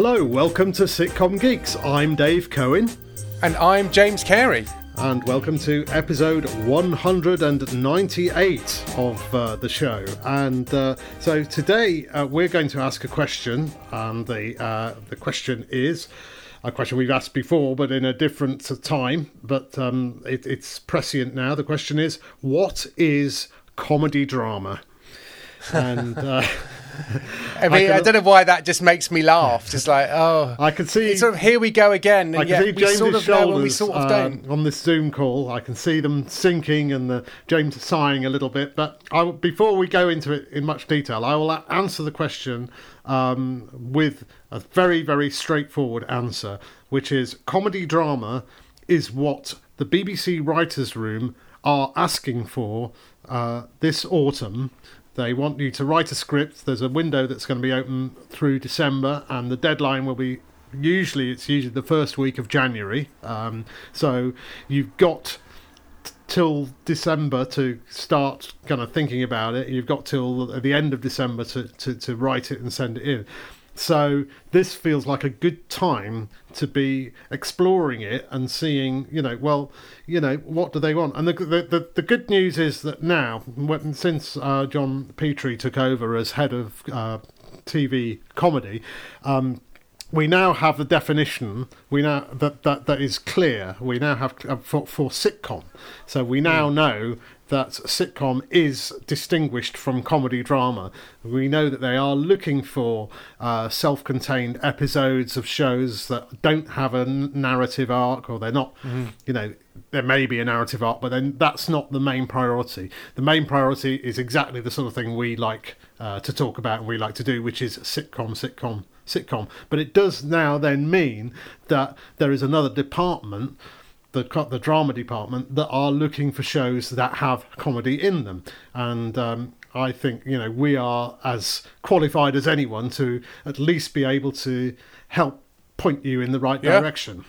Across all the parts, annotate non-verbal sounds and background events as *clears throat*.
Hello, welcome to Sitcom Geeks. I'm Dave Cohen. And I'm James Cary. And welcome to episode 198 of uh, the show. And uh, so today uh, we're going to ask a question, and the uh, the question is a question we've asked before, but in a different time. But um, it, it's prescient now. The question is, what is comedy drama? And uh, *laughs* I mean, I, I, don't know why that just makes me laugh. Just like, oh, I can see sort of here we go again, and yet we sort of know when we sort of. Uh, on this Zoom call, I can see them sinking and the James sighing a little bit. But I, before we go into it in much detail, I will answer the question um, with a very, very straightforward answer, which is comedy drama is what the BBC Writers' Room are asking for uh, this autumn they want you to write a script. There's a window that's going to be open through December, and the deadline will be usually it's usually the first week of January. Um, so you've got till December to start kind of thinking about it. You've got till the end of December to, to, to write it and send it in. So this feels like a good time to be exploring it and seeing, you know, well, you know, what do they want? And the the, the, the good news is that now, when, since uh, Jon Petrie took over as head of uh, TV comedy, um, we now have the definition we now that that, that is clear we now have uh, for, for sitcom so we now mm. know that sitcom is distinguished from comedy drama. We know that they are looking for uh, self contained episodes of shows that don't have a narrative arc or they're not, mm-hmm. you know, there may be a narrative arc, but then that's not the main priority. The main priority is exactly the sort of thing we like uh, to talk about and we like to do, which is sitcom, sitcom, sitcom. But it does now then mean that there is another department the the drama department that are looking for shows that have comedy in them, and um, I think you know we are as qualified as anyone to at least be able to help point you in the right yeah. direction.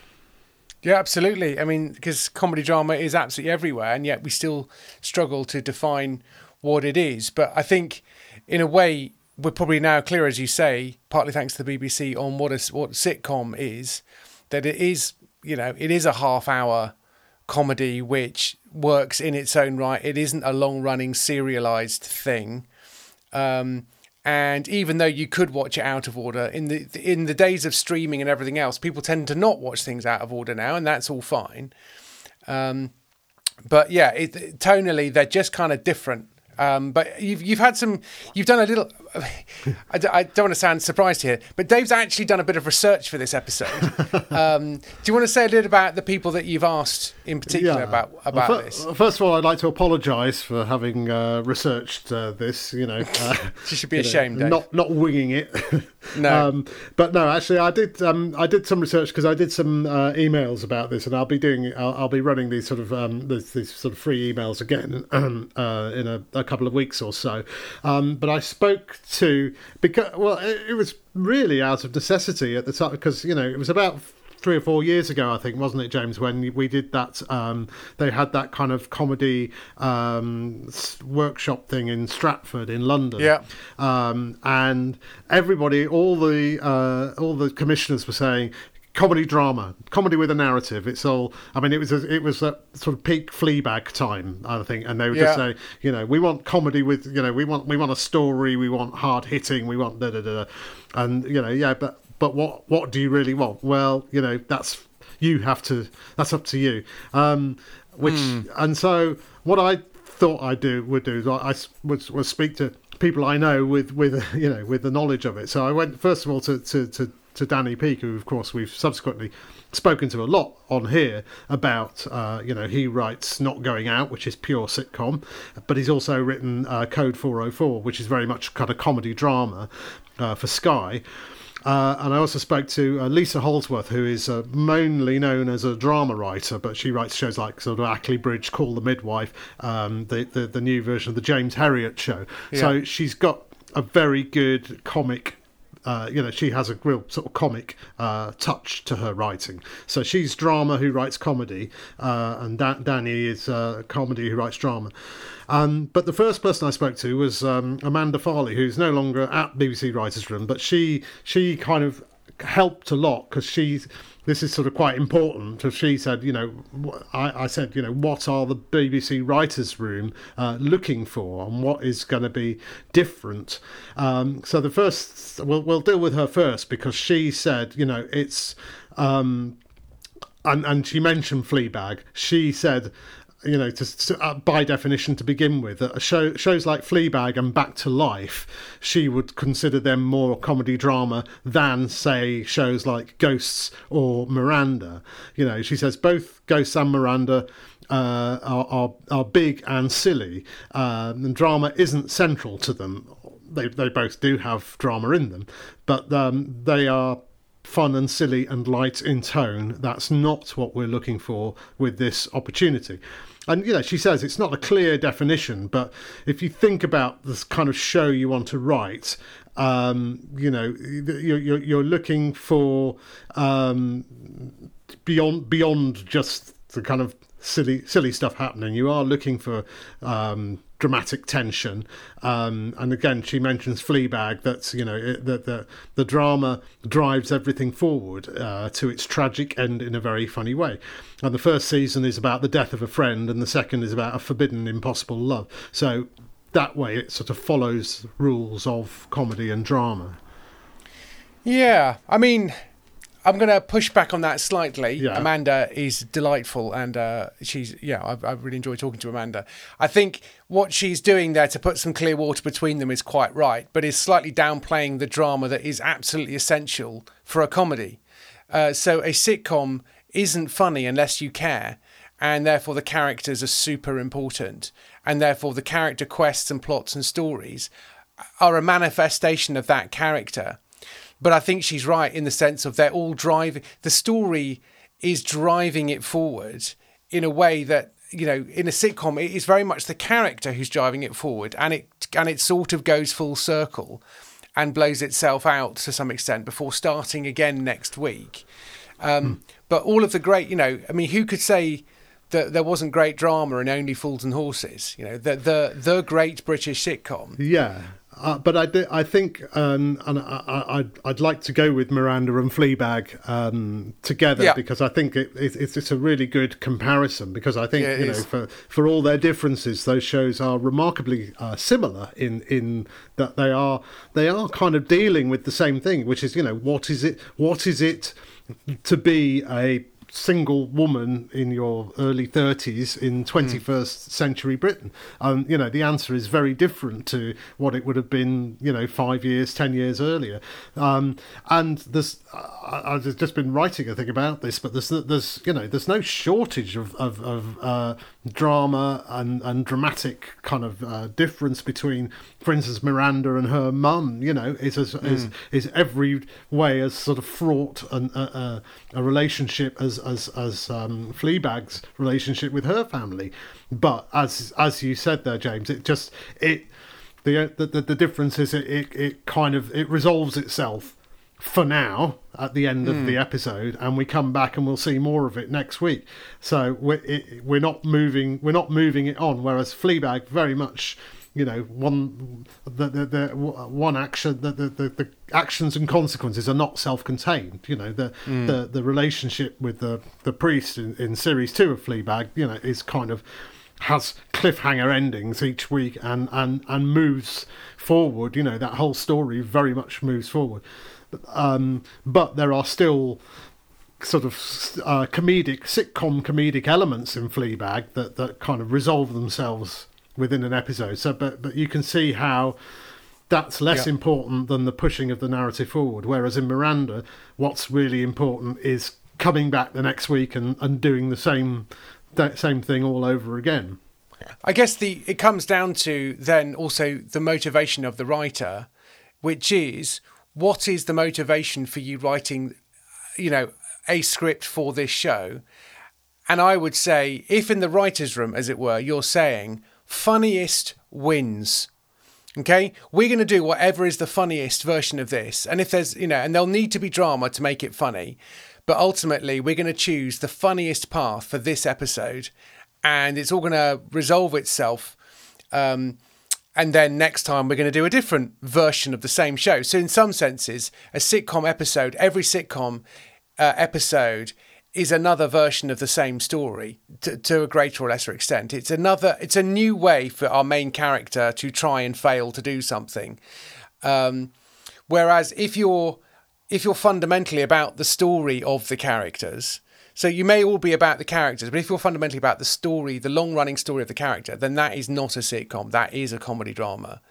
Yeah, absolutely. I mean, because comedy drama is absolutely everywhere, and yet we still struggle to define what it is. But I think, in a way, we're probably now clear, as you say, partly thanks to the BBC, on what a what sitcom is. That it is you know, it is a half hour comedy which works in its own right. It isn't a long running serialized thing. Um, and even though you could watch it out of order in the in the days of streaming and everything else, people tend to not watch things out of order now, and that's all fine. Um, but yeah, it, tonally they're just kind of different. Um, but you've you've had some, you've done a little. I, I, don't want to sound surprised here, but Dave's actually done a bit of research for this episode. *laughs* Um, do you want to say a little about the people that you've asked in particular yeah. about about well, this? First of all, I'd like to apologise for having uh, researched uh, this. You know, *laughs* uh, you should be ashamed, know, not not winging it. *laughs* *laughs* no, um, but no, actually, I did. Um, I did some research because I did some uh, emails about this, and I'll be doing. I'll, I'll be running these sort of um, these, these, sort of free emails again *clears throat* uh, in a, a, couple of weeks or so. Um, but I spoke to because well, it, it was really out of necessity at the time because you know it was about three or four years ago, I think, wasn't it, James, when we did that? Um, they had that kind of comedy um, workshop thing in Stratford in London. Yeah. Um, and everybody, all the uh, all the commissioners were saying, comedy drama, comedy with a narrative. It's all. I mean, it was a, it was a sort of peak Fleabag time, I think, and they would yeah. just say, you know, we want comedy with, you know, we want we want a story, we want hard hitting, we want da da da, and you know, yeah, but but what what do you really want? Well, you know, that's you have to. That's up to you. Um, which mm. and so what I thought I'd do would do is I, I would, would speak to people I know with with *laughs* you know with the knowledge of it. So I went first of all to to, to to Danny Peak, who of course we've subsequently spoken to a lot on here about. Uh, you know, he writes Not Going Out, which is pure sitcom, but he's also written uh, Code 404, which is very much kind of comedy drama uh, for Sky. Uh, and I also spoke to uh, Lisa Holdsworth, who is uh, mainly known as a drama writer, but she writes shows like sort of Ackley Bridge, Call the Midwife, um, the, the, the new version of the James Herriot show. Yeah. So she's got a very good comic uh, you know, she has a real sort of comic uh, touch to her writing. So she's drama who writes comedy, uh, and da- Danny is uh, comedy who writes drama. Um, but the first person I spoke to was um, Amanda Farley, who's no longer at BBC Writers' Room, but she she kind of helped a lot because she's this is sort of quite important because she said, you know, I, I, said, you know, what are the BBC writers' room uh, looking for and what is going to be different? Um, so the first, we'll, we'll deal with her first because she said, you know, it's. Um, and, and she mentioned Fleabag. She said you know, to, to uh, by definition to begin with, show, shows like Fleabag and Back to Life, she would consider them more comedy drama than, say, shows like Ghosts or Miranda. You know, she says both Ghosts and Miranda uh, are, are, are big and silly, uh, and drama isn't central to them. They they both do have drama in them, but um, they are fun and silly and light in tone. That's not what we're looking for with this opportunity and you know she says it's not a clear definition but if you think about this kind of show you want to write um, you know you're, you're, you're looking for um, beyond beyond just the kind of silly silly stuff happening you are looking for um, dramatic tension. Um, and again, she mentions Fleabag. That's you know it, the, the the drama drives everything forward uh, to its tragic end in a very funny way. And the first season is about the death of a friend, and the second is about a forbidden, impossible love. So that way, it sort of follows rules of comedy and drama. Yeah, I mean, I'm going to push back on that slightly. Yeah. Amanda is delightful, and uh, she's yeah, I, I really enjoy talking to Amanda. I think what she's doing there to put some clear water between them is quite right, but is slightly downplaying the drama that is absolutely essential for a comedy. Uh, so a sitcom isn't funny unless you care, and therefore the characters are super important, and therefore the character quests and plots and stories are a manifestation of that character but I think she's right in the sense of they're all driving, the story is driving it forward in a way that you know in a sitcom it is very much the character who's driving it forward and it and it sort of goes full circle and blows itself out to some extent before starting again next week. Um, mm. but all of the great you know i mean who could say that there wasn't great drama in only fools and horses? You know the the the great british sitcom. Yeah uh, but I, I think, um, and I, would I'd like to go with Miranda and Fleabag um, together yeah. because I think it, it, it's, it's a really good comparison. Because I think yeah, you know, for for all their differences, those shows are remarkably uh, similar in in that they are they are kind of dealing with the same thing, which is you know what is it what is it to be a single woman in your early 30s in 21st mm. century Britain? Um, you know, the answer is very different to what it would have been, you know, five years, 10 years earlier. Um, and there's, I, I've just been writing a thing about this, but there's, there's you know, there's no shortage of, of, of uh, drama and, and dramatic kind of uh, difference between, for instance, Miranda and her mum. You know, is as, mm. is is every way as sort of fraught an, a, a relationship as as as um, Fleabag's relationship with her family. But as as you said there, James, it just it the the, the difference is it, it, it kind of it resolves itself for now at the end of mm. the episode and we come back and we'll see more of it next week so we're, it, we're not moving we're not moving it on whereas fleabag very much you know one the the, the one action the, the, the, the actions and consequences are not self-contained you know the mm. the the relationship with the the priest in, in series 2 of fleabag you know is kind of has cliffhanger endings each week and and and moves forward you know that whole story very much moves forward um, but there are still sort of uh, comedic sitcom comedic elements in Fleabag that that kind of resolve themselves within an episode. So, but but you can see how that's less yeah. important than the pushing of the narrative forward. Whereas in Miranda, what's really important is coming back the next week and, and doing the same that same thing all over again. I guess the it comes down to then also the motivation of the writer, which is what is the motivation for you writing, you know, a script for this show? And I would say, if in the writer's room, as it were, you're saying funniest wins. Okay, we're going to do whatever is the funniest version of this. And if there's, you know, and there'll need to be drama to make it funny. But ultimately, we're going to choose the funniest path for this episode. And it's all going to resolve itself um, and then next time we're going to do a different version of the same show. So in some senses, a sitcom episode, every sitcom uh, episode is another version of the same story to, to, a greater or lesser extent. It's another, it's a new way for our main character to try and fail to do something. Um, whereas if you're if you're fundamentally about the story of the characters, so you may all be about the characters, but if you're fundamentally about the story, the long running story of the character, then that is not a sitcom. That is a comedy drama.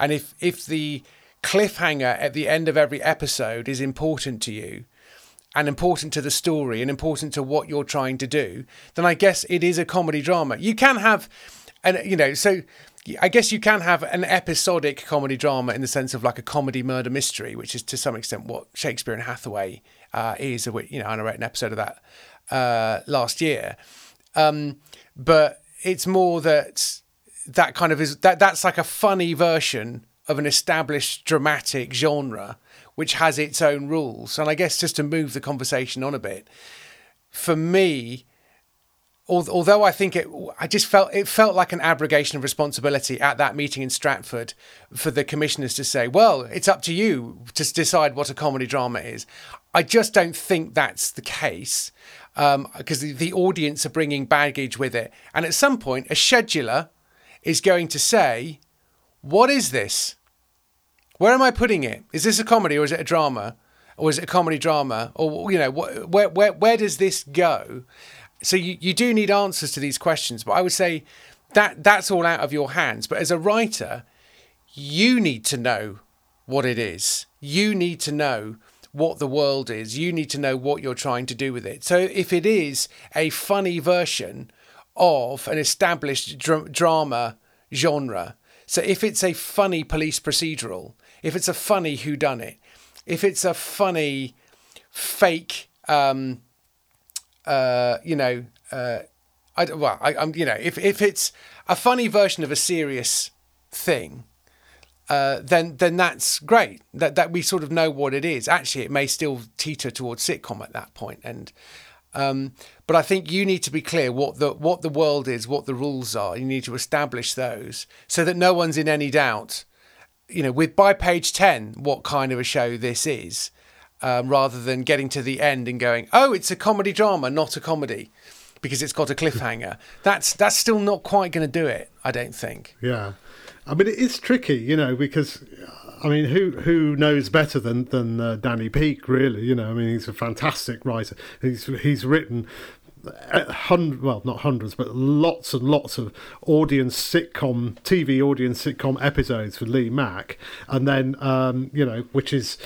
And if if the cliffhanger at the end of every episode is important to you, and important to the story and important to what you're trying to do, then I guess it is a comedy drama. You can have, and you know, so I guess you can have an episodic comedy drama in the sense of like a comedy murder mystery, which is to some extent what Shakespeare and Hathaway uh, is. You know, and I wrote an episode of that uh, last year. Um, but it's more that that kind of is that that's like a funny version of an established dramatic genre which has its own rules. And I guess just to move the conversation on a bit, for me, although I think it, I just felt it felt like an abrogation of responsibility at that meeting in Stratford for the commissioners to say, "Well, it's up to you to decide what a comedy drama is." I just don't think that's the case because um, the, the audience are bringing baggage with it, and at some point, a scheduler is going to say, "What is this?" Where am I putting it? Is this a comedy or is it a drama? Or is it a comedy drama? Or, you know, where, where, where does this go? So you, you do need answers to these questions, but I would say that that's all out of your hands. But as a writer, you need to know what it is. You need to know what the world is. You need to know what you're trying to do with it. So if it is a funny version of an established dr- drama genre, so if it's a funny police procedural, if it's a funny who done it, if it's a funny fake, um, uh, you know, uh, I, well, I, am you know, if if it's a funny version of a serious thing, uh, then then that's great. That that we sort of know what it is. Actually, it may still teeter towards sitcom at that point, and um, but I think you need to be clear what the what the world is, what the rules are. You need to establish those so that no one's in any doubt you know, with by page 10, what kind of a show this is, um, rather than getting to the end and going, oh, it's a comedy drama, not a comedy, because it's got a cliffhanger. *laughs* That's that's still not quite going to do it, I don't think. Yeah, I mean, it is tricky, you know, because I mean, who who knows better than than uh, Danny Peak? Really, you know, I mean, he's a fantastic writer. He's he's written hundred, well, not hundreds, but lots and lots of audience sitcom, TV audience sitcom episodes for Lee Mack, and then um, you know, which is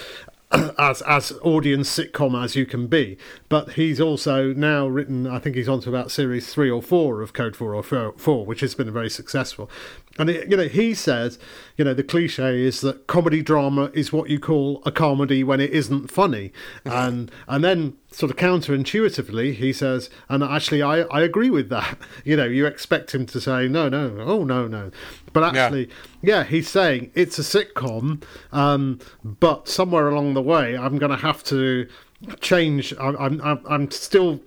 *clears throat* as as audience sitcom as you can be. But he's also now written. I think he's on to about series three or four of Code Four or Four, which has been very successful. And it, you know, he says, you know, the cliche is that comedy drama is what you call a comedy when it isn't funny, and and then sort of counterintuitively he says, and actually I I agree with that. *laughs* You know, you expect him to say no, no, oh no, no, but actually, yeah, yeah he's saying it's a sitcom, um, but somewhere along the way I'm going to have to change. I'm I'm I'm still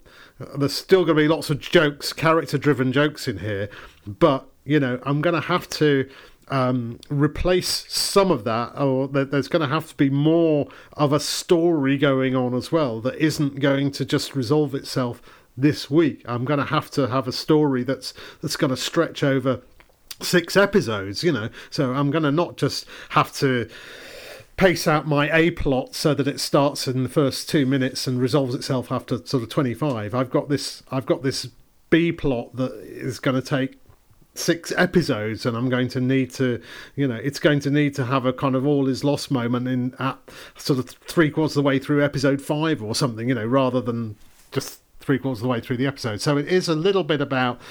there's still going to be lots of jokes, character driven jokes in here, but you know, I'm going to have to um, replace some of that, or there's going to have to be more of a story going on as well that isn't going to just resolve itself this week. I'm going to have to have a story that's that's going to stretch over six episodes, you know. So I'm going to not just have to pace out my A plot so that it starts in the first two minutes and resolves itself after sort of 25. I've got this. I've got this B plot that is going to take six episodes and I'm going to need to you know it's going to need to have a kind of all is lost moment in at sort of three quarters of the way through episode five or something you know rather than just three quarters of the way through the episode so it is a little bit about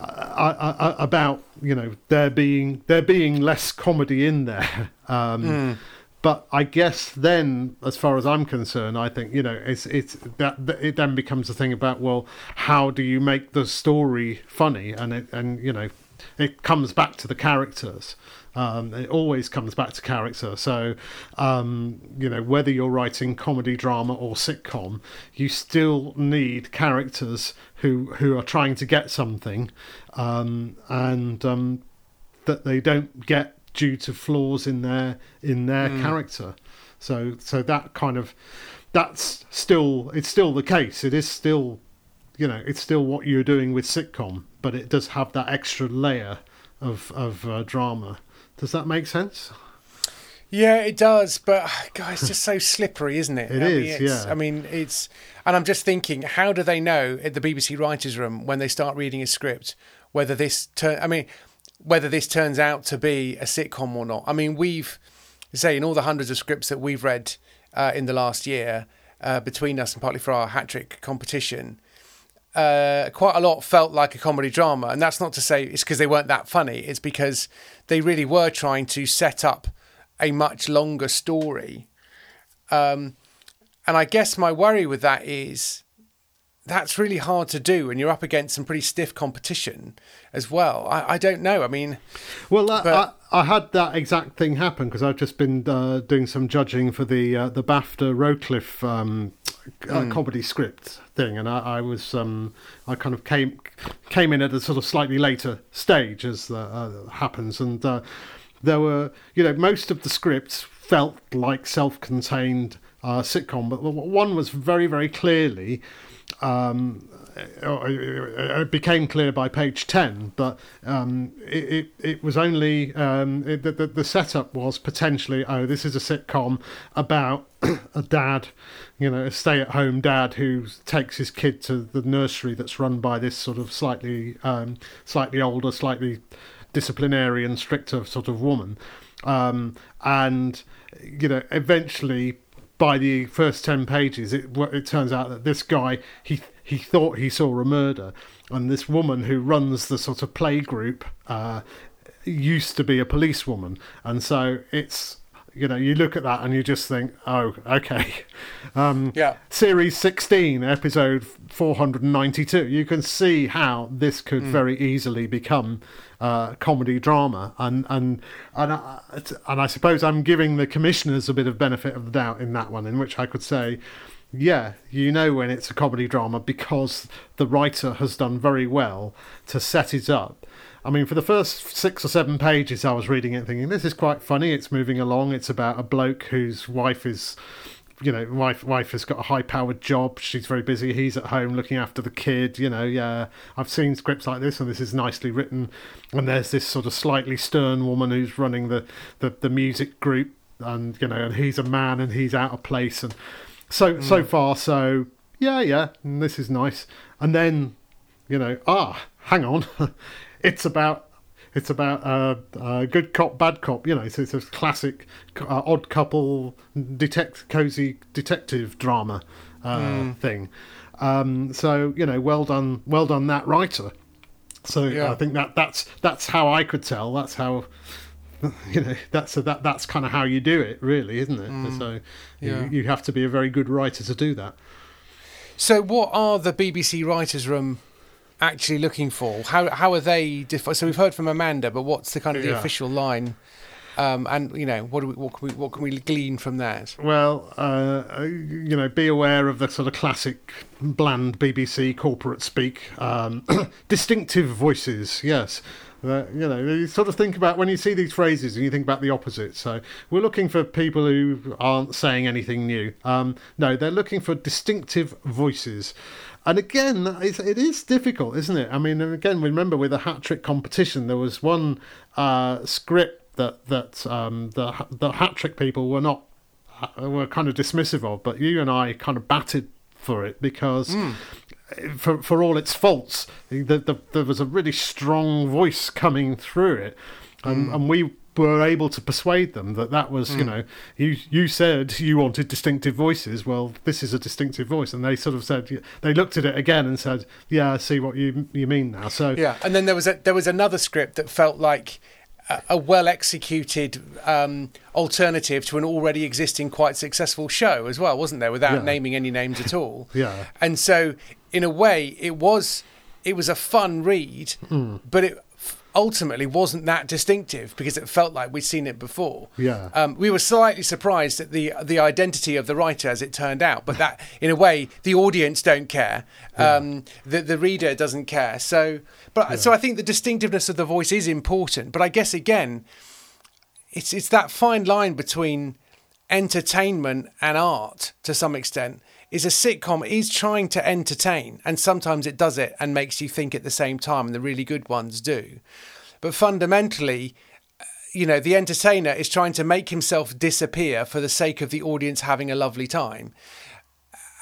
uh, uh, uh about you know there being there being less comedy in there *laughs* um, mm. But I guess then, as far as I'm concerned, I think you know it's it's that it then becomes a thing about well, how do you make the story funny? And it and you know, it comes back to the characters. Um, it always comes back to character. So, um, you know, whether you're writing comedy, drama, or sitcom, you still need characters who who are trying to get something, um, and um, that they don't get due to flaws in their in their Hmm. character. So so that kind of that's still it's still the case. It is still you know it's still what you're doing with sitcom, but it does have that extra layer of of uh, drama. Does that make sense? Yeah, it does, but God, it's just so *laughs* slippery, isn't it? It I is, it's- yeah. I mean, it's, and I'm just thinking, how do they know at the BBC writers' room when they start reading a script whether this turn? I mean, whether this turns out to be a sitcom or not? I mean, we've say in all the hundreds of scripts that we've read uh, in the last year uh, between us and partly for our hat trick competition. Uh, quite a lot felt like a comedy drama, and that's not to say it's because they weren't that funny. It's because they really were trying to set up a much longer story. Um, and I guess my worry with that is that's really hard to do, and you're up against some pretty stiff competition as well. I, I don't know. I mean, Well, I, But- I, I had that exact thing happen because I've just been uh, doing some judging for the uh, the BAFTA Rocliffe um, uh, comedy script thing, and I, I was um, I kind of came came in at a sort of slightly later stage as uh, uh, happens, and uh, there were you know most of the scripts felt like self-contained uh, sitcom, but one was very very clearly um, it became clear by page 10 but um, it, it, it was only um, the, the setup was potentially oh this is a sitcom about *clears throat* a dad you know a stay-at-home dad who takes his kid to the nursery that's run by this sort of slightly um, slightly older slightly disciplinarian stricter sort of woman. Um, and you know eventually by the first 10 pages it it turns out that this guy he he thought he saw a murder and this woman who runs the sort of play group uh, used to be a policewoman. And so it's you know you look at that and you just think oh okay. *laughs* Um, Yeah. series 16 episode 492 you can see how this could very easily become uh, comedy drama and and and I, and I suppose I'm giving the commissioners a bit of benefit of the doubt in that one in which I could say yeah you know when it's a comedy drama because the writer has done very well to set it up I mean, for the first six or seven pages, I was reading it thinking, this is quite funny. It's moving along. It's about a bloke whose wife is, you know, wife wife has got a high powered job. She's very busy. He's at home looking after the kid. You know, yeah. I've seen scripts like this, and this is nicely written. And there's this sort of slightly stern woman who's running the the, the music group, and you know, and he's a man, and he's out of place, and so so far, so yeah, yeah. This is nice. And then you know, ah, hang on, *laughs* it's about it's about uh, uh, good cop, bad cop. You know, so it's a classic uh, odd couple detect cozy detective drama uh, thing. Um, so you know, well done, well done, that writer. So Yeah. I think that that's that's how I could tell. That's how *laughs* you know that's that that's kind of how you do it, really, isn't it? So Yeah. you, you have to be a very good writer to do that. so what are the BBC writers' room actually looking for? How how are they? Defi- so we've heard from Amanda, but what's the kind of the Yeah. official line? Um, and you know, what do we what can we what can we glean from that? Well, uh, you know, be aware of the sort of classic bland BBC corporate speak. Um, *coughs* distinctive voices, yes. You know, you sort of think about when you see these phrases and you think about the opposite. So we're looking for people who aren't saying anything new. Um, no, they're looking for distinctive voices. And again, it's, it is difficult, isn't it? I mean, again, remember with a hat trick competition, there was one uh, script that that um, the the hat trick people were not uh, were kind of dismissive of, but you and I kind of batted for it because. For, for all its faults, the, the, there was a really strong voice coming through it, and, and we were able to persuade them that that was, you know, you you said you wanted distinctive voices. Well, this is a distinctive voice, and they sort of said they looked at it again and said, "Yeah, I see what you you mean now." So Yeah, and then there was a there was another script that felt like a, a well executed um, alternative to an already existing quite successful show as well, wasn't there? Without Yeah. naming any names at all. Yeah. and so in a way, it was it was a fun read, Hmm. but it. ultimately wasn't that distinctive because it felt like we'd seen it before. Yeah. Um, we were slightly surprised at the the identity of the writer as it turned out, but that in a way the audience don't care, um, the the reader doesn't care. So, but so I think the distinctiveness of the voice is important. But I guess again, it's it's that fine line between entertainment and art to some extent. Is a sitcom is trying to entertain, and sometimes it does it and makes you think at the same time, and the really good ones do. But fundamentally, uh, you know, the entertainer is trying to make himself disappear for the sake of the audience having a lovely time.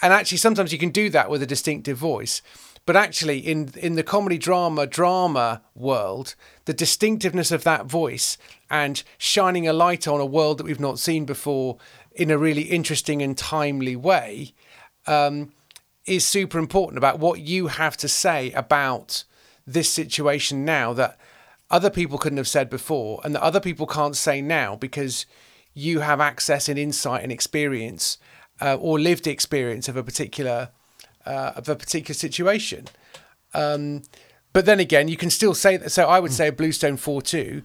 And actually, sometimes you can do that with a distinctive voice. But actually, in in the comedy drama drama world, the distinctiveness of that voice and shining a light on a world that we've not seen before in a really interesting and timely way um, is super important about what you have to say about this situation now that other people couldn't have said before and that other people can't say now because you have access and insight and experience uh, or lived experience of a particular uh, of a particular situation. Um, but then again, you can still say that. So I would say a Bluestone 4 2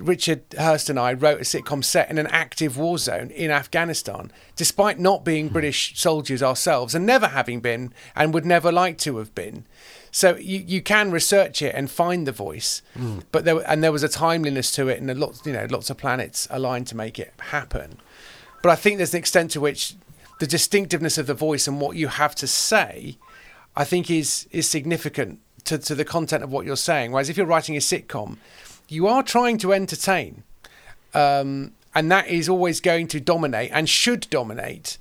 Richard Hurst and I wrote a sitcom set in an active war zone in Afghanistan, despite not being British soldiers ourselves and never having been and would never like to have been. So you, you can research it and find the voice, mm. but there and there was a timeliness to it and a lot you know lots of planets aligned to make it happen. But I think there's an extent to which the distinctiveness of the voice and what you have to say, I think is is significant to, to the content of what you're saying. Whereas if you're writing a sitcom, you are trying to entertain, um, and that is always going to dominate and should dominate.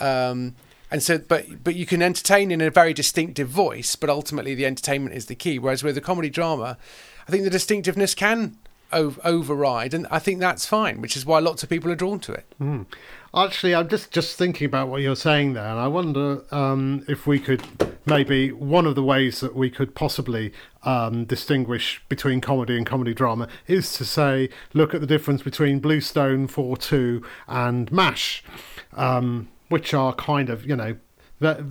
Um, and so, but but you can entertain in a very distinctive voice, but ultimately the entertainment is the key. Whereas with a comedy drama, I think the distinctiveness can override, and I think that's fine, which is why lots of people are drawn to it. Mm. Actually, I'm just just thinking about what you're saying there, and I wonder um, if we could maybe one of the ways that we could possibly um, distinguish between comedy and comedy drama is to say, look at the difference between Bluestone 4-2 and MASH, um, which are kind of you know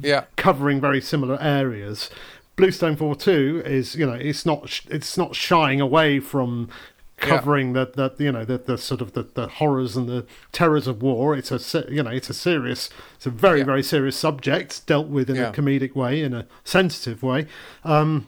yeah. covering very similar areas. Bluestone 4-2 is you know it's not it's not shying away from covering yeah. the, the you know the, the sort of the, the horrors and the terrors of war. It's a you know it's a serious, it's a very yeah. very serious subject dealt with in yeah. a comedic way, in a sensitive way. Um,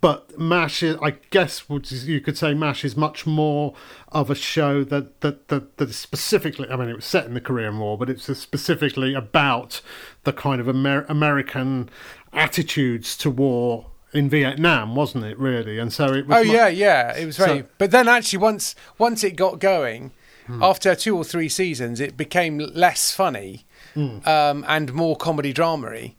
but Mash, is, I guess, you could say Mash is much more of a show that that that, that is specifically. I mean, it was set in the Korean War, but it's specifically about the kind of Amer- American attitudes to war in Vietnam, wasn't it? Really, and so it was. Oh yeah, yeah, it was very. So, but then actually, once once it got going, hmm. after two or three seasons, it became less funny hmm. um, and more comedy dramery.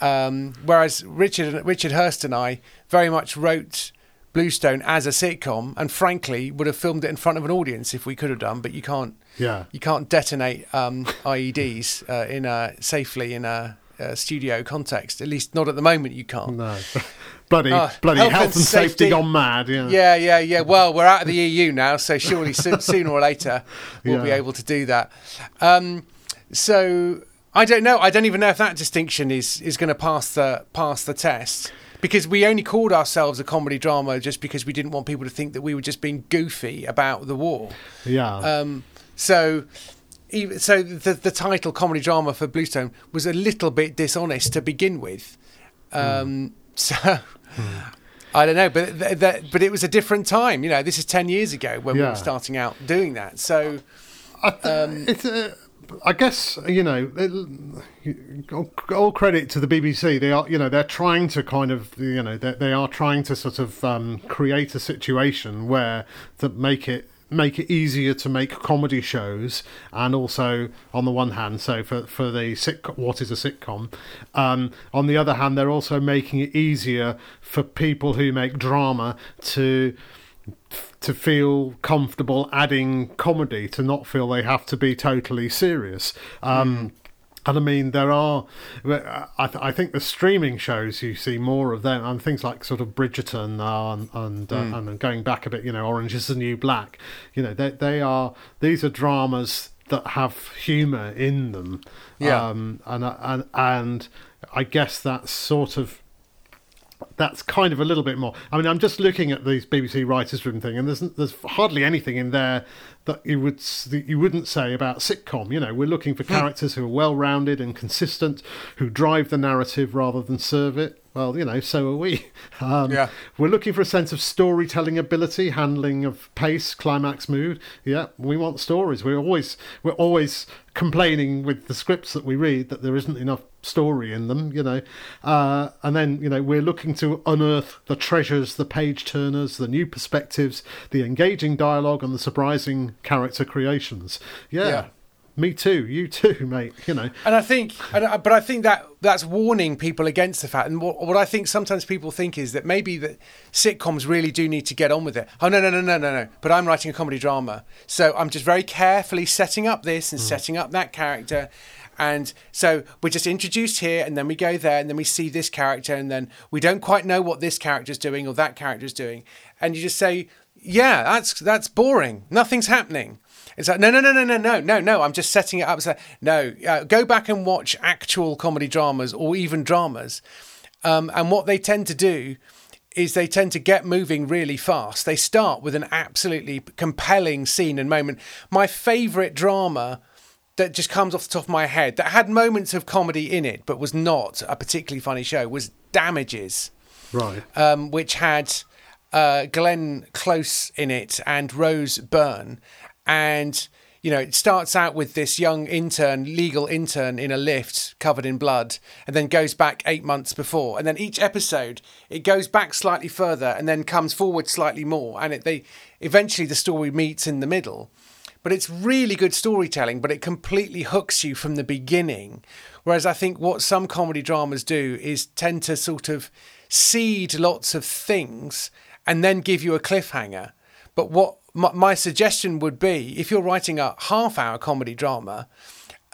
Um, whereas Richard Richard Hurst and I very much wrote Bluestone as a sitcom, and frankly, would have filmed it in front of an audience if we could have done. But you can't. Yeah. You can't detonate um, *laughs* IEDs uh, in a safely in a uh, studio context. At least not at the moment. You can't. No. *laughs* bloody uh, bloody health, health and, safety. safety gone mad. Yeah. yeah, yeah, yeah. Well, we're out of the EU now, so surely so, *laughs* sooner or later we'll yeah. be able to do that. Um, so I don't know. I don't even know if that distinction is is going to pass the pass the test because we only called ourselves a comedy drama just because we didn't want people to think that we were just being goofy about the war. Yeah. Um, so so the the title comedy drama for Bluestone was a little bit dishonest to begin with. Um, mm. So mm. *laughs* I don't know, but th- th- but it was a different time. You know, this is ten years ago when yeah. we were starting out doing that. So I, th- um, it's a, I guess you know, it, all credit to the BBC. They are, you know, they're trying to kind of, you know, they, they are trying to sort of um, create a situation where to make it make it easier to make comedy shows, and also on the one hand, so for for the sitcom, what is a sitcom? Um, on the other hand, they're also making it easier for people who make drama to to feel comfortable adding comedy to not feel they have to be totally serious. Um, mm. And I mean, there are. I, th- I, think the streaming shows you see more of them, and things like sort of Bridgerton, uh, and and, uh, mm. and going back a bit, you know, Orange Is the New Black. You know, they they are these are dramas that have humour in them. Yeah. Um, and and and I guess that's sort of that's kind of a little bit more. I mean, I'm just looking at these BBC writers' room thing, and there's there's hardly anything in there that you would that you wouldn't say about sitcom. You know, we're looking for hmm. characters who are well-rounded and consistent, who drive the narrative rather than serve it. Well, you know, so are we. *laughs* Um, Yeah. We're looking for a sense of storytelling ability, handling of pace, climax, mood. Yeah, we want stories. We're always we're always complaining with the scripts that we read that there isn't enough story in them. You know, uh, and then you know we're looking to unearth the treasures, the page turners, the new perspectives, the engaging dialogue, and the surprising character creations. Yeah. Yeah. Me too, you too, *laughs* mate. You know, And I think, and I, but I think that that's warning people against the fact. And what, what I think sometimes people think is that maybe that sitcoms really do need to get on with it. Oh no, no, no, no, no, no! But I'm writing a comedy drama, so I'm just very carefully setting up this and mm. setting up that character. And so we're just introduced here, and then we go there, and then we see this character, and then we don't quite know what this character's doing or that character's doing, and you just say, "Yeah, that's that's boring. Nothing's happening." It's like, no, no, no, no, no, no, no, no. I'm just setting it up. So, no, uh, go back and watch actual comedy dramas or even dramas. Um, and what they tend to do is they tend to get moving really fast. They start with an absolutely compelling scene and moment. My favourite drama that just comes off the top of my head that had moments of comedy in it but was not a particularly funny show was Damages right? um, which had uh, Glenn Close in it and Rose Byrne. And, you know, it starts out with this young intern, legal intern in a lift covered in blood, and then goes back eight months before. And then each episode, it goes back slightly further and then comes forward slightly more. And it, they eventually the story meets in the middle. But it's really good storytelling, but it completely hooks you from the beginning. Whereas I think what some comedy dramas do is tend to sort of seed lots of things and then give you a cliffhanger. But what my, my suggestion would be if you're writing a half hour comedy drama,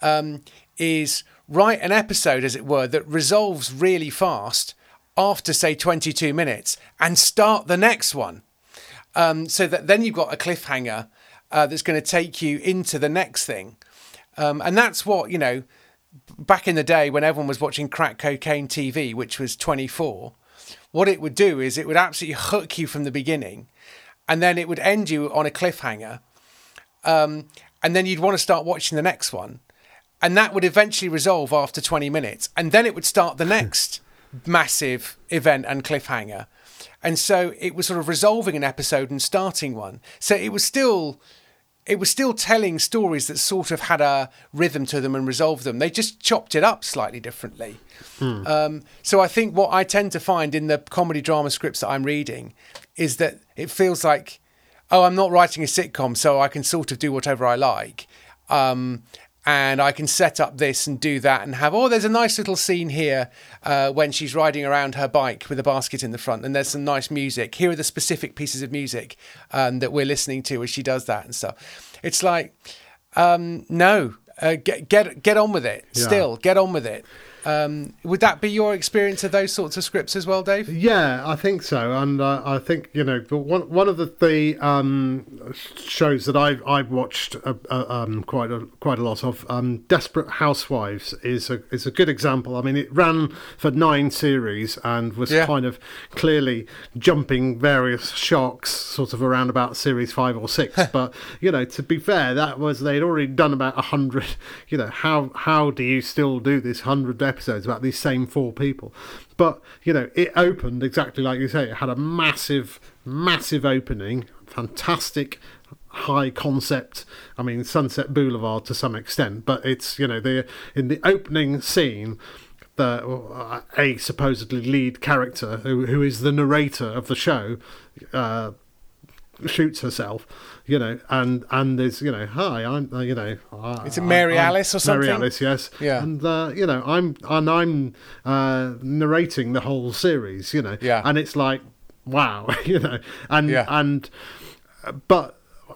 um, is write an episode, as it were, that resolves really fast after, say, 22 minutes and start the next one um, so that then you've got a cliffhanger uh, that's going to take you into the next thing. Um, and that's what, you know, back in the day when everyone was watching crack cocaine TV, which was 24, what it would do is it would absolutely hook you from the beginning and then it would end you on a cliffhanger. Um, and then you'd want to start watching the next one. And that would eventually resolve after 20 minutes. And then it would start the next massive event and cliffhanger. And so it was sort of resolving an episode and starting one. So it was still it was still telling stories that sort of had a rhythm to them and resolved them. They just chopped it up slightly differently. Um, so I think what I tend to find in the comedy drama scripts that I'm reading is that it feels like, oh, I'm not writing a sitcom, so I can sort of do whatever I like. Um, and I can set up this and do that and have, oh, there's a nice little scene here uh, when she's riding around her bike with a basket in the front, and there's some nice music. Here are the specific pieces of music um, that we're listening to as she does that and stuff. It's like, um, no, uh, get get get on with it. Yeah. Still, get on with it. Um, would that be your experience of those sorts of scripts as well, Dave? Yeah, I think so, and uh, I think you know, but one one of the, the um, shows that I've I've watched uh, uh, um, quite a quite a lot of, um, Desperate Housewives, is a is a good example. I mean, it ran for nine series and was Yeah. kind of clearly jumping various sharks, sort of around about series five or six. *laughs* but you know, to be fair, that was they'd already done about a hundred. You know, how how do you still do this hundred episodes about these same four people? But you know, it opened exactly like you say. It had a massive, massive opening, fantastic, high concept. I mean, Sunset Boulevard to some extent, but it's you know, the in the opening scene. The uh, a supposedly lead character who who is the narrator of the show, uh, shoots herself, you know, and and there's you know, hi, I'm uh, you know, I- Is it Mary I'm- Alice or something? Mary Alice, yes, Yeah. and uh, you know, I'm and I'm uh, narrating the whole series, you know, Yeah. and it's like, wow, *laughs* you know, and Yeah. and uh, but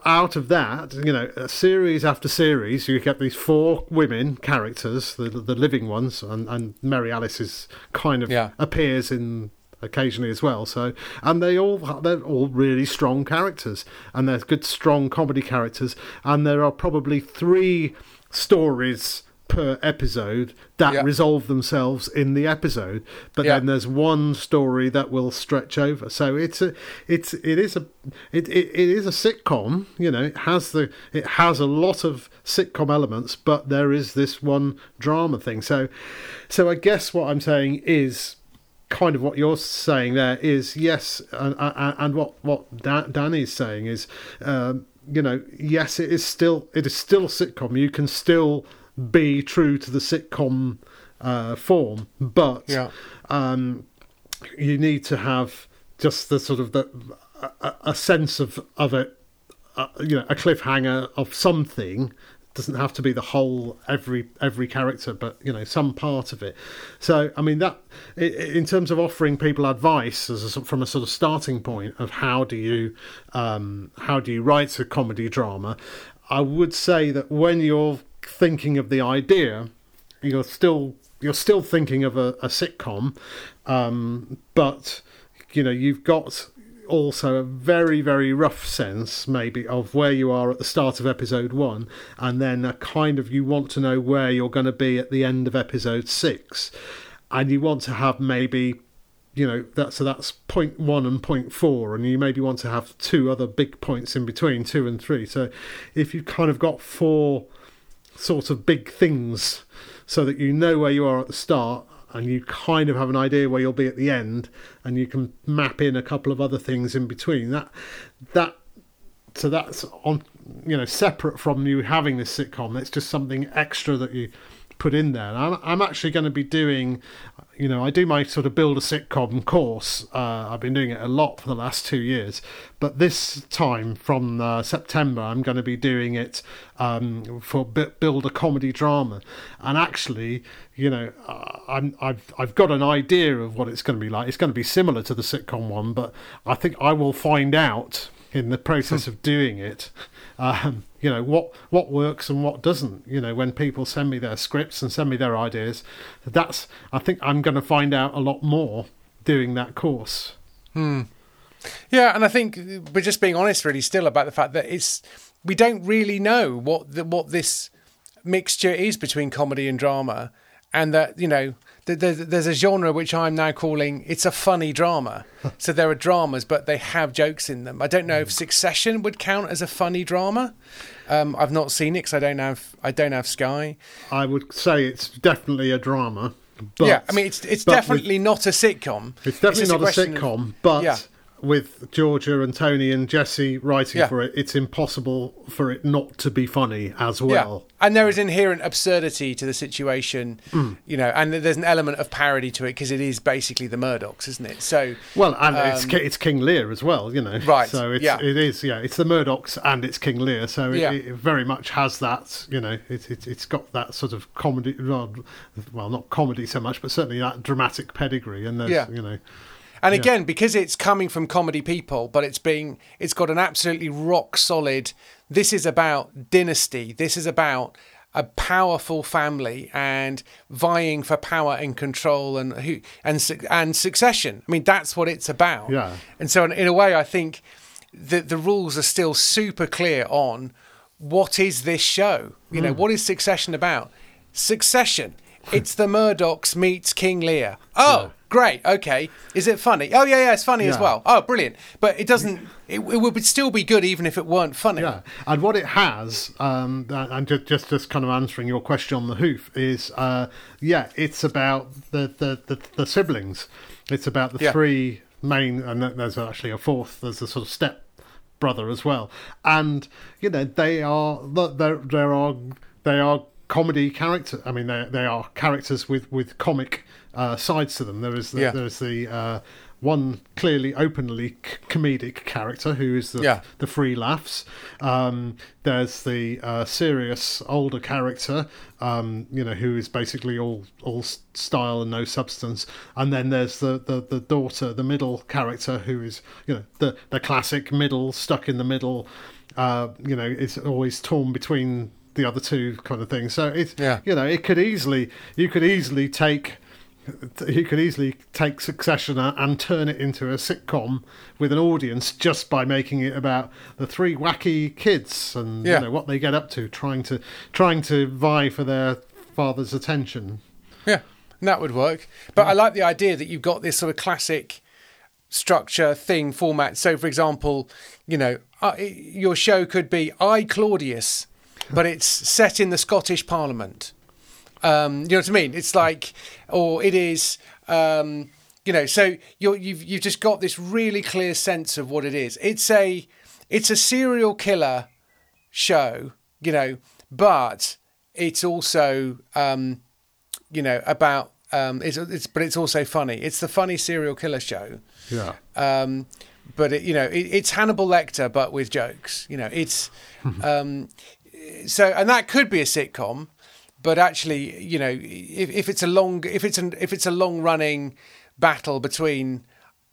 out of that, you know, uh, series after series, you get these four women characters, the the living ones, and, and Mary Alice is kind of Yeah. appears in occasionally as well. So, and they all they're all really strong characters, and they're good, strong comedy characters. And there are probably three stories per episode that Yeah. resolve themselves in the episode but Yeah. then there's one story that will stretch over so it's a it's it is a it, it, it is a sitcom you know it has the it has a lot of sitcom elements but there is this one drama thing so so i guess what i'm saying is kind of what you're saying there is yes, and, and, what what Dan, Danny's saying is, um, you know, yes, it is still it is still a sitcom. You can still be true to the sitcom uh, form, but Yeah. um, you need to have just the sort of the a, a- a sense of of it, uh, you know, a cliffhanger of something. Doesn't have to be the whole every every character, but you know some part of it. So I mean that in terms of offering people advice as a, from a sort of starting point of how do you um, how do you write a comedy drama, I would say that when you're thinking of the idea, you're still you're still thinking of a, a sitcom, um, but you know you've got also a very very rough sense maybe of where you are at the start of episode one, and then a kind of you want to know where you're going to be at the end of episode six, and you want to have maybe you know that so that's point one and point four and you maybe want to have two other big points in between two and three. So if you've kind of got four sort of big things so that you know where you are at the start and you kind of have an idea where you'll be at the end and you can map in a couple of other things in between. That that so that's on you know separate from you having this sitcom. It's just something extra that you put in there. And I'm, I'm actually going to be doing you know i do my sort of build a sitcom course uh, i've been doing it a lot for the last two years. But this time from uh, september i'm going to be doing it um, for bu- build a comedy drama. And actually you know uh, I'm, I've, I've got an idea of what it's going to be like. It's going to be similar to the sitcom one but i think i will find out in the process of doing it *laughs* um, you know what what works and what doesn't. You know when people send me their scripts and send me their ideas that's i think i'm going to find out a lot more doing that course. Hmm. Yeah, and I think we're just being honest, really, still about the fact that it's we don't really know what the, what this mixture is between comedy and drama, and that you know there's, there's a genre which I'm now calling it's a funny drama. *laughs* so there are dramas, but they have jokes in them. I don't know if Succession would count as a funny drama. Um, I've not seen it because I don't have I don't have Sky. i would say it's definitely a drama but yeah, I mean it's it's but with- definitely not a sitcom. It's definitely just not a, of- sitcom, but Yeah. With Georgia and Tony and Jesse writing Yeah. for it, it's impossible for it not to be funny as well. Yeah. And there is inherent absurdity to the situation, Hmm. you know, and there's an element of parody to it because it is basically the Murdochs, isn't it? So, Well, and it's Um, Ki- it's King Lear as well, you know. Right, So it's yeah. it is yeah, it's the Murdochs and it's King Lear, so it, Yeah. it very much has that, you know, it, it it's got that sort of comedy, well, well, not comedy so much, but certainly that dramatic pedigree, and there's you know, and again, because it's coming from comedy people, but it's being, it's got an absolutely rock solid. This is about dynasty. This is about a powerful family and vying for power and control and who and and succession. I mean, that's what it's about. Yeah. And so, in, in a way, I think the the rules are still super clear on what is this show. You Hmm. know, what is Succession about? Succession. *laughs* It's the Murdochs meets King Lear. Oh, great. Okay. Is it funny? Oh, yeah, yeah, it's funny as well. Oh, brilliant. But it doesn't. It, it would still be good even if it weren't funny. Yeah, and what it has, um, and just, just just kind of answering your question on the hoof is, uh, yeah, it's about the, the, the, the siblings. It's about the Yeah. three main, and there's actually a fourth. There's a sort of step brother as well, and you know they are there. There are they are comedy character. I mean, they they are characters with with comic uh, sides to them. There is the, Yeah. there's the uh, one clearly openly c- comedic character who is the Yeah. the free laughs. Um, there's the uh, serious older character, um, you know, who is basically all all style and no substance. And then there's the, the, the daughter, the middle character, who is you know the the classic middle, stuck in the middle. Uh, you know, is always torn between the other two kind of things. So it's Yeah. you know, it could easily you could easily take you could easily take Succession and turn it into a sitcom with an audience just by making it about the three wacky kids and Yeah. you know what they get up to, trying to trying to vie for their father's attention. Yeah, that would work. But I like the idea that you've got this sort of classic structure thing format. So, for example, you know, uh, your show could be I Claudius, but it's set in the Scottish Parliament. Um, you know what I mean? It's like, or it is. Um, you know, so you're, you've you've just got this really clear sense of what it is. It's a it's a serial killer show, you know, but it's also um, you know about um, it's, it's but it's also funny. It's the funny serial killer show. Yeah. Um, but it, you know, it, it's Hannibal Lecter, but with jokes. You know, it's *laughs* um, so, and that could be a sitcom, but actually, you know, if, if it's a long, if it's an, if it's a long running battle between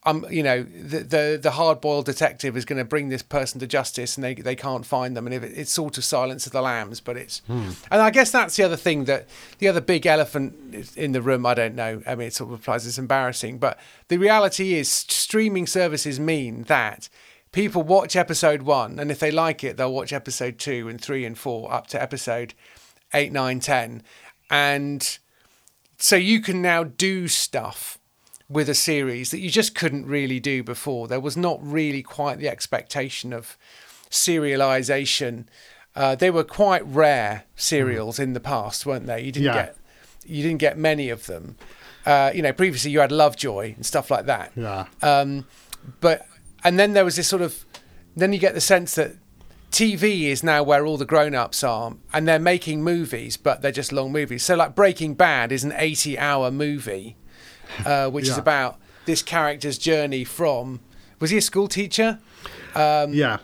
um, you know, the the, the hard boiled detective is going to bring this person to justice, and they they can't find them, and it, it's sort of Silence of the Lambs, but it's, hmm. and I guess that's the other thing that the other big elephant in the room. I don't know. I mean, it sort of applies. It's embarrassing, but the reality is, streaming services mean that people watch episode one, and if they like it, they'll watch episode two and three and four up to episode eight, nine, ten, and so you can now do stuff with a series that you just couldn't really do before. There was not really quite the expectation of serialization. Uh, they were quite rare serials mm. in the past, weren't they? You didn't yeah. get you didn't get many of them. Uh, you know, previously you had Lovejoy and stuff like that. Yeah. Um, but and then there was this sort of then you get the sense that TV is now where all the grown-ups are and they're making movies but they're just long movies. So like Breaking Bad is an 80-hour movie uh, which yeah. is about this character's journey from was he a school teacher? Um, yeah.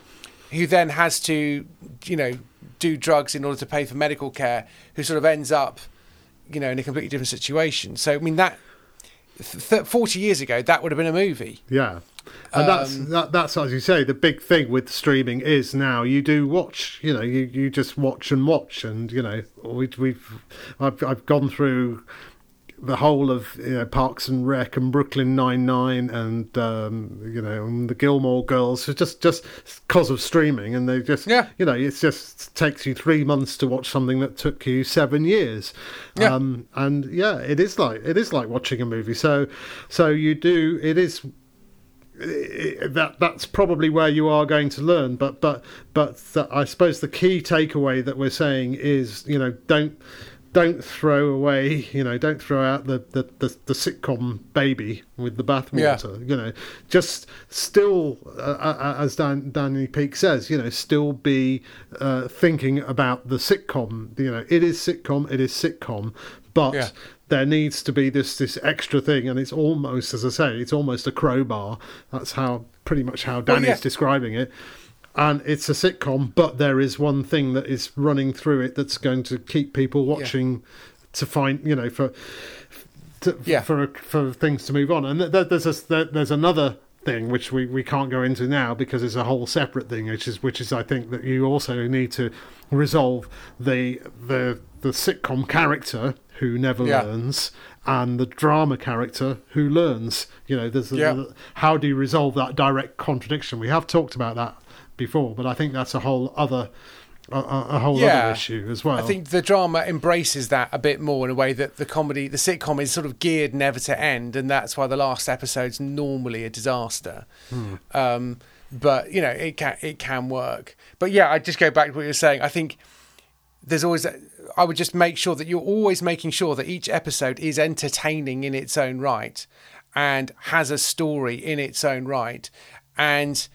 Who then has to, you know, do drugs in order to pay for medical care. Who sort of ends up, you know, in a completely different situation. So I mean that. Th- Forty years ago, that would have been a movie. Yeah, and um, that's that, that's as you say the big thing with streaming is now you do watch you know you, you just watch and watch and you know we, we've I've I've gone through the whole of you know, Parks and Rec and Brooklyn Nine Nine and um, you know and the Gilmore Girls it's just just because of streaming and they just yeah. you know it just takes you three months to watch something that took you seven years. Yeah. Um, and yeah it is like it is like watching a movie. So so you do it is that that's probably where you are going to learn but but but the, I suppose the key takeaway that we're saying is you know don't don't throw away, you know, don't throw out the, the, the, the sitcom baby with the bathwater. Yeah. You know, just still, uh, uh, uh, as Dan, Danny Peak says, you know, still be uh, thinking about the sitcom. You know, it is sitcom, it is sitcom, but yeah. There needs to be this this extra thing, and it's almost, as I say, it's almost a crowbar. That's how pretty much how Danny's well, yeah. describing it and it's a sitcom, but there is one thing that is running through it that's going to keep people watching yeah. to find, you know, for to, yeah. for for things to move on. And there's a, there's another thing which we, we can't go into now because it's a whole separate thing, which is which is I think that you also need to resolve the the the sitcom character who never yeah. learns and the drama character who learns. You know, there's a, yeah. how do you resolve that direct contradiction? We have talked about that before, but I think that's a whole other a, a whole yeah. other issue as well. I think the drama embraces that a bit more in a way that the comedy, the sitcom, is sort of geared never to end, and that's why the last episode's normally a disaster. Hmm. Um, but you know, it can it can work. But yeah, I just go back to what you're saying. I think there's always. I would just make sure that you're always making sure that each episode is entertaining in its own right and has a story in its own right, and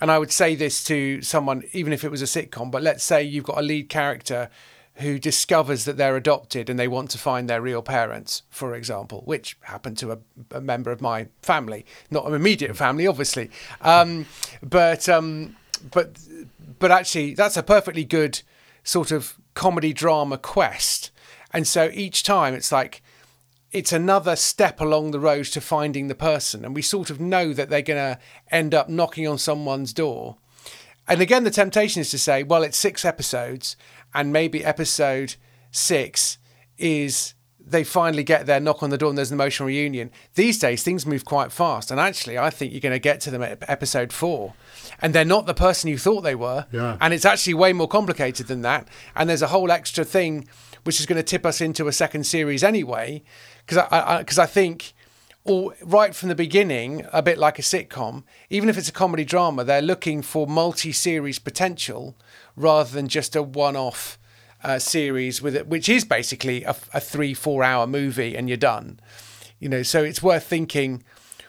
and I would say this to someone, even if it was a sitcom, but let's say you've got a lead character who discovers that they're adopted and they want to find their real parents, for example, which happened to a, a member of my family, not an immediate family, obviously, um, but um, but but actually that's a perfectly good sort of comedy drama quest, and so each time it's like it's another step along the road to finding the person. And we sort of know that they're going to end up knocking on someone's door. And again, the temptation is to say, well, it's six episodes, and maybe episode six is they finally get their knock on the door, and there's an emotional reunion. These days, things move quite fast, and actually, I think you're going to get to them at episode four, and they're not the person you thought they were, Yeah. and it's actually way more complicated than that. And there's a whole extra thing which is going to tip us into a second series anyway, because I because I, think. All, right from the beginning, a bit like a sitcom, even if it's a comedy drama, they're looking for multi-series potential rather than just a one-off uh, series with it, which is basically a, a three, four-hour movie and you're done. You know, so it's worth thinking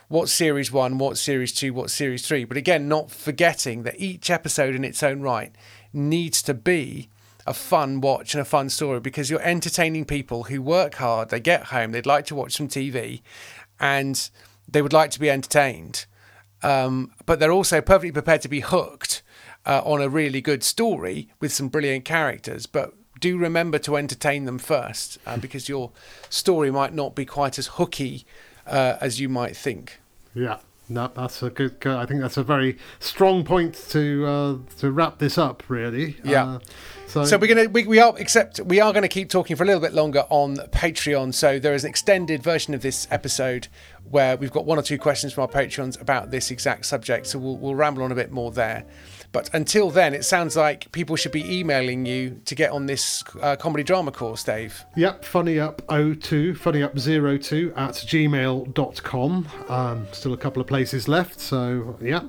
what series one, what series two, what series three. But again, not forgetting that each episode in its own right needs to be a fun watch and a fun story because you're entertaining people who work hard, they get home, they'd like to watch some TV, and they would like to be entertained. Um, but they're also perfectly prepared to be hooked uh, on a really good story with some brilliant characters. But do remember to entertain them first uh, *laughs* because your story might not be quite as hooky uh, as you might think. Yeah, no, that's a good. I think that's a very strong point to uh, to wrap this up. Really. Yeah. Uh, so, So we're gonna we, we are except we are gonna keep talking for a little bit longer on Patreon. So there is an extended version of this episode where we've got one or two questions from our Patreons about this exact subject. So we'll, we'll ramble on a bit more there. But until then, it sounds like people should be emailing you to get on this uh, comedy drama course, Dave. Yep, funnyup02, funnyup02 at gmail.com. Um, still a couple of places left, so yeah,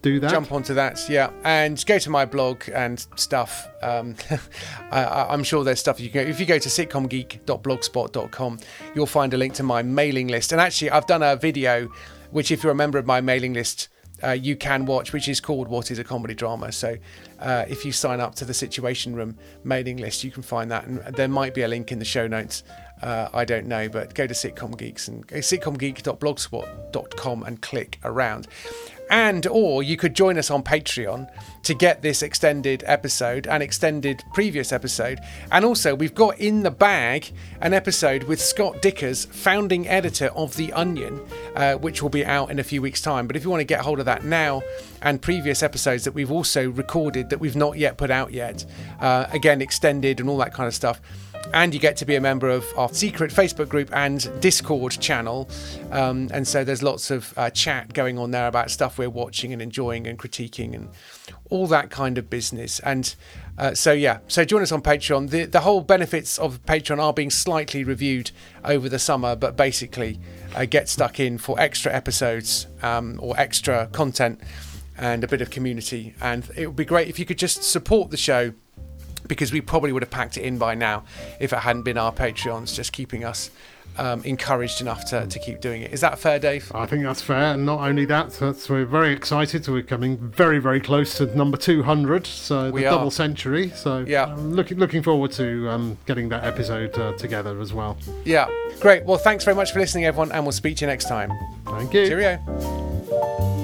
do that. jump onto that yeah and go to my blog and stuff um, *laughs* I, i'm sure there's stuff you can if you go to sitcomgeek.blogspot.com you'll find a link to my mailing list and actually i've done a video which if you're a member of my mailing list uh, you can watch which is called what is a comedy drama. So uh, if you sign up to the situation room mailing list you can find that. And there might be a link in the show notes. Uh, I don't know, but go to Sitcom Geeks and uh, sitcomgeek.blogspot.com and click around. And or you could join us on Patreon to get this extended episode and extended previous episode. And also we've got in the bag an episode with Scott Dikkers, founding editor of The Onion, uh, which will be out in a few weeks' time. But if you want to get hold of that now and previous episodes that we've also recorded that we've not yet put out yet, uh, again extended and all that kind of stuff and you get to be a member of our secret Facebook group and Discord channel. Um, and so there's lots of uh, chat going on there about stuff we're watching and enjoying and critiquing and all that kind of business. And uh, so, yeah, so join us on Patreon. The, the whole benefits of Patreon are being slightly reviewed over the summer, but basically uh, get stuck in for extra episodes um, or extra content and a bit of community. And it would be great if you could just support the show because we probably would have packed it in by now if it hadn't been our Patreons just keeping us um, encouraged enough to, to keep doing it. Is that fair, Dave? I think that's fair, and not only that, that's, we're very excited. So We're coming very, very close to number 200, so We the are. double century. So Yeah. I'm looking looking forward to um, getting that episode uh, together as well. Yeah. Great. Well, thanks very much for listening, everyone, and we'll speak to you next time. Thank you. Cheerio.